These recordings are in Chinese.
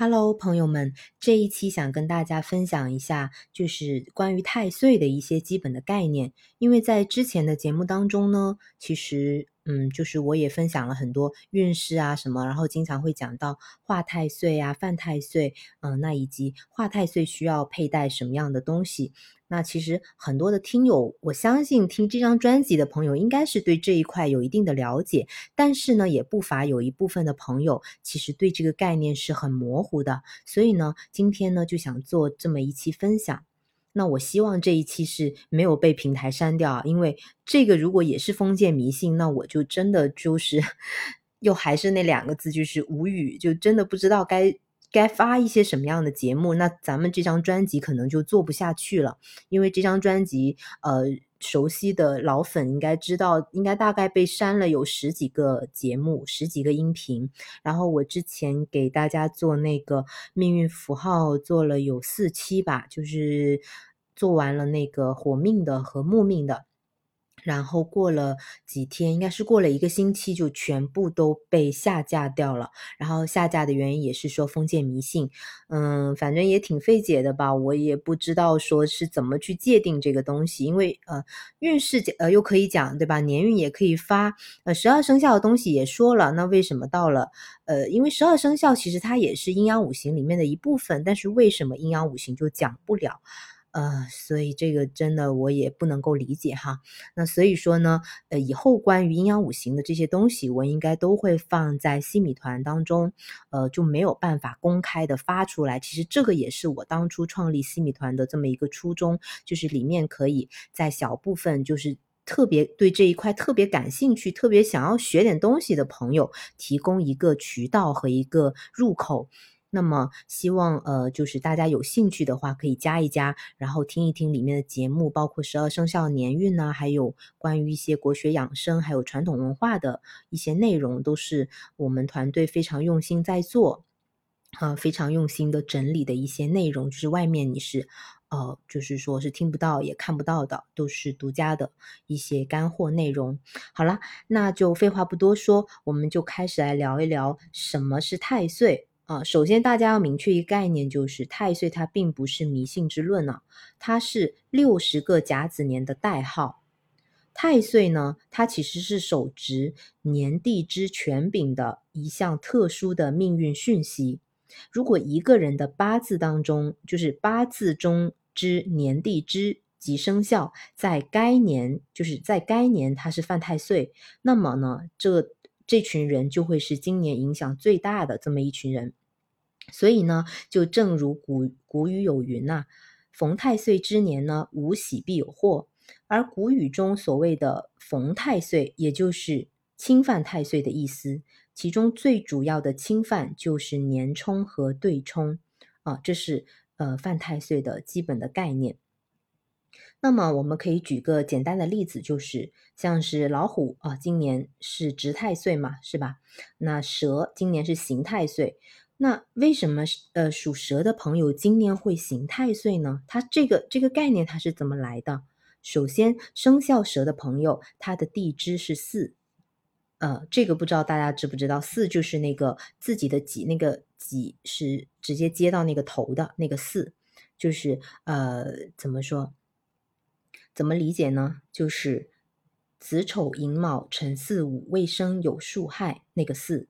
Hello，朋友们，这一期想跟大家分享一下，就是关于太岁的一些基本的概念。因为在之前的节目当中呢，其实，嗯，就是我也分享了很多运势啊什么，然后经常会讲到化太岁啊、犯太岁，嗯，那以及化太岁需要佩戴什么样的东西。那其实很多的听友，我相信听这张专辑的朋友应该是对这一块有一定的了解，但是呢，也不乏有一部分的朋友其实对这个概念是很模糊的。所以呢，今天呢就想做这么一期分享。那我希望这一期是没有被平台删掉，因为这个如果也是封建迷信，那我就真的就是 又还是那两个字，就是无语，就真的不知道该。该发一些什么样的节目？那咱们这张专辑可能就做不下去了，因为这张专辑，呃，熟悉的老粉应该知道，应该大概被删了有十几个节目，十几个音频。然后我之前给大家做那个命运符号，做了有四期吧，就是做完了那个火命的和木命的。然后过了几天，应该是过了一个星期，就全部都被下架掉了。然后下架的原因也是说封建迷信，嗯，反正也挺费解的吧。我也不知道说是怎么去界定这个东西，因为呃运势呃又可以讲对吧？年运也可以发，呃十二生肖的东西也说了，那为什么到了呃因为十二生肖其实它也是阴阳五行里面的一部分，但是为什么阴阳五行就讲不了？呃，所以这个真的我也不能够理解哈。那所以说呢，呃，以后关于阴阳五行的这些东西，我应该都会放在西米团当中，呃，就没有办法公开的发出来。其实这个也是我当初创立西米团的这么一个初衷，就是里面可以在小部分，就是特别对这一块特别感兴趣、特别想要学点东西的朋友，提供一个渠道和一个入口。那么希望呃，就是大家有兴趣的话，可以加一加，然后听一听里面的节目，包括十二生肖年运呢，还有关于一些国学养生，还有传统文化的一些内容，都是我们团队非常用心在做，呃，非常用心的整理的一些内容，就是外面你是呃，就是说是听不到也看不到的，都是独家的一些干货内容。好了，那就废话不多说，我们就开始来聊一聊什么是太岁。啊，首先大家要明确一个概念，就是太岁它并不是迷信之论啊，它是六十个甲子年的代号。太岁呢，它其实是手执年地支权柄的一项特殊的命运讯息。如果一个人的八字当中，就是八字中之年地支及生肖在该年，就是在该年他是犯太岁，那么呢，这这群人就会是今年影响最大的这么一群人。所以呢，就正如古古语有云呐，“逢太岁之年呢，无喜必有祸。”而古语中所谓的“逢太岁”，也就是侵犯太岁的意思。其中最主要的侵犯就是年冲和对冲啊，这是呃犯太岁的基本的概念。那么我们可以举个简单的例子，就是像是老虎啊，今年是值太岁嘛，是吧？那蛇今年是刑太岁。那为什么呃属蛇的朋友今年会行太岁呢？它这个这个概念它是怎么来的？首先，生肖蛇的朋友，他的地支是巳，呃，这个不知道大家知不知道？巳就是那个自己的己，那个己是直接接到那个头的那个巳，就是呃怎么说？怎么理解呢？就是子丑寅卯辰巳午未申酉戌亥那个巳，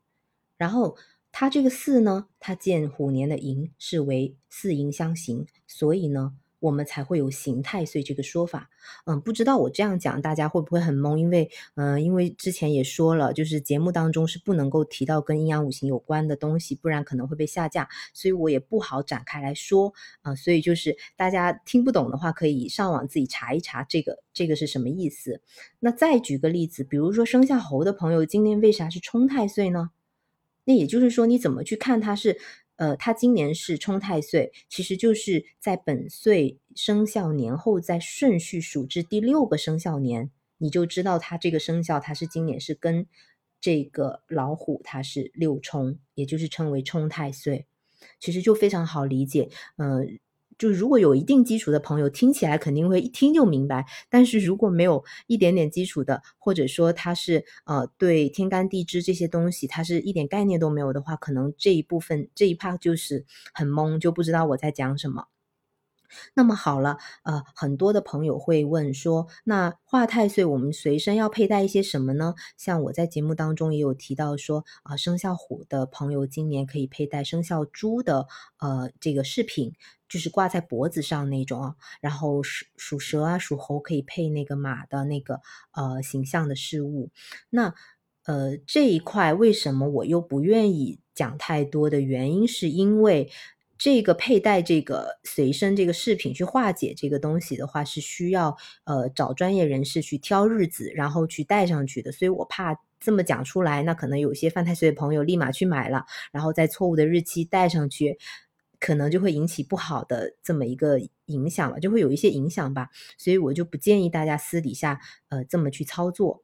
然后。它这个巳呢，它见虎年的寅是为巳寅相刑，所以呢，我们才会有刑太岁这个说法。嗯，不知道我这样讲大家会不会很懵？因为，嗯，因为之前也说了，就是节目当中是不能够提到跟阴阳五行有关的东西，不然可能会被下架，所以我也不好展开来说。啊，所以就是大家听不懂的话，可以上网自己查一查这个这个是什么意思。那再举个例子，比如说生肖猴的朋友，今年为啥是冲太岁呢？那也就是说，你怎么去看它是，呃，它今年是冲太岁，其实就是在本岁生肖年后再顺序数至第六个生肖年，你就知道它这个生肖它是今年是跟这个老虎它是六冲，也就是称为冲太岁，其实就非常好理解，嗯，就如果有一定基础的朋友，听起来肯定会一听就明白。但是如果没有一点点基础的，或者说他是呃对天干地支这些东西，他是一点概念都没有的话，可能这一部分这一 part 就是很懵，就不知道我在讲什么。那么好了，呃，很多的朋友会问说，那化太岁我们随身要佩戴一些什么呢？像我在节目当中也有提到说，啊，生肖虎的朋友今年可以佩戴生肖猪的呃这个饰品，就是挂在脖子上那种啊。然后属属蛇啊、属猴可以配那个马的那个呃形象的饰物。那呃这一块为什么我又不愿意讲太多的原因，是因为。这个佩戴这个随身这个饰品去化解这个东西的话，是需要呃找专业人士去挑日子，然后去戴上去的。所以我怕这么讲出来，那可能有些犯太岁的朋友立马去买了，然后在错误的日期戴上去，可能就会引起不好的这么一个影响了，就会有一些影响吧。所以我就不建议大家私底下呃这么去操作。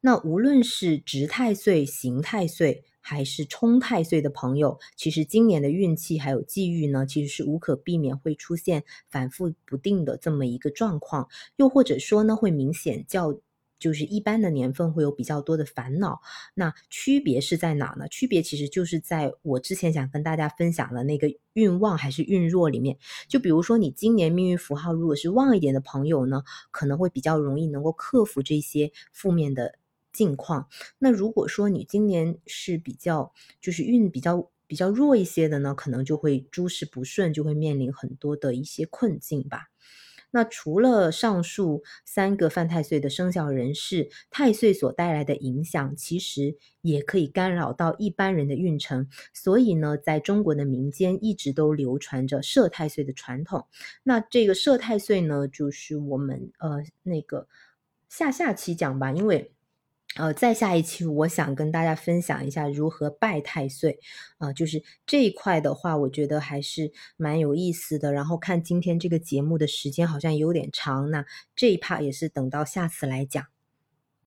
那无论是值太岁、刑太岁。还是冲太岁的朋友，其实今年的运气还有际遇呢，其实是无可避免会出现反复不定的这么一个状况，又或者说呢，会明显较就是一般的年份会有比较多的烦恼。那区别是在哪呢？区别其实就是在我之前想跟大家分享的那个运旺还是运弱里面。就比如说你今年命运符号如果是旺一点的朋友呢，可能会比较容易能够克服这些负面的。境况，那如果说你今年是比较就是运比较比较弱一些的呢，可能就会诸事不顺，就会面临很多的一些困境吧。那除了上述三个犯太岁的生肖人士，太岁所带来的影响，其实也可以干扰到一般人的运程。所以呢，在中国的民间一直都流传着摄太岁的传统。那这个摄太岁呢，就是我们呃那个下下期讲吧，因为。呃，再下一期，我想跟大家分享一下如何拜太岁，啊，就是这一块的话，我觉得还是蛮有意思的。然后看今天这个节目的时间好像有点长，那这一 part 也是等到下次来讲。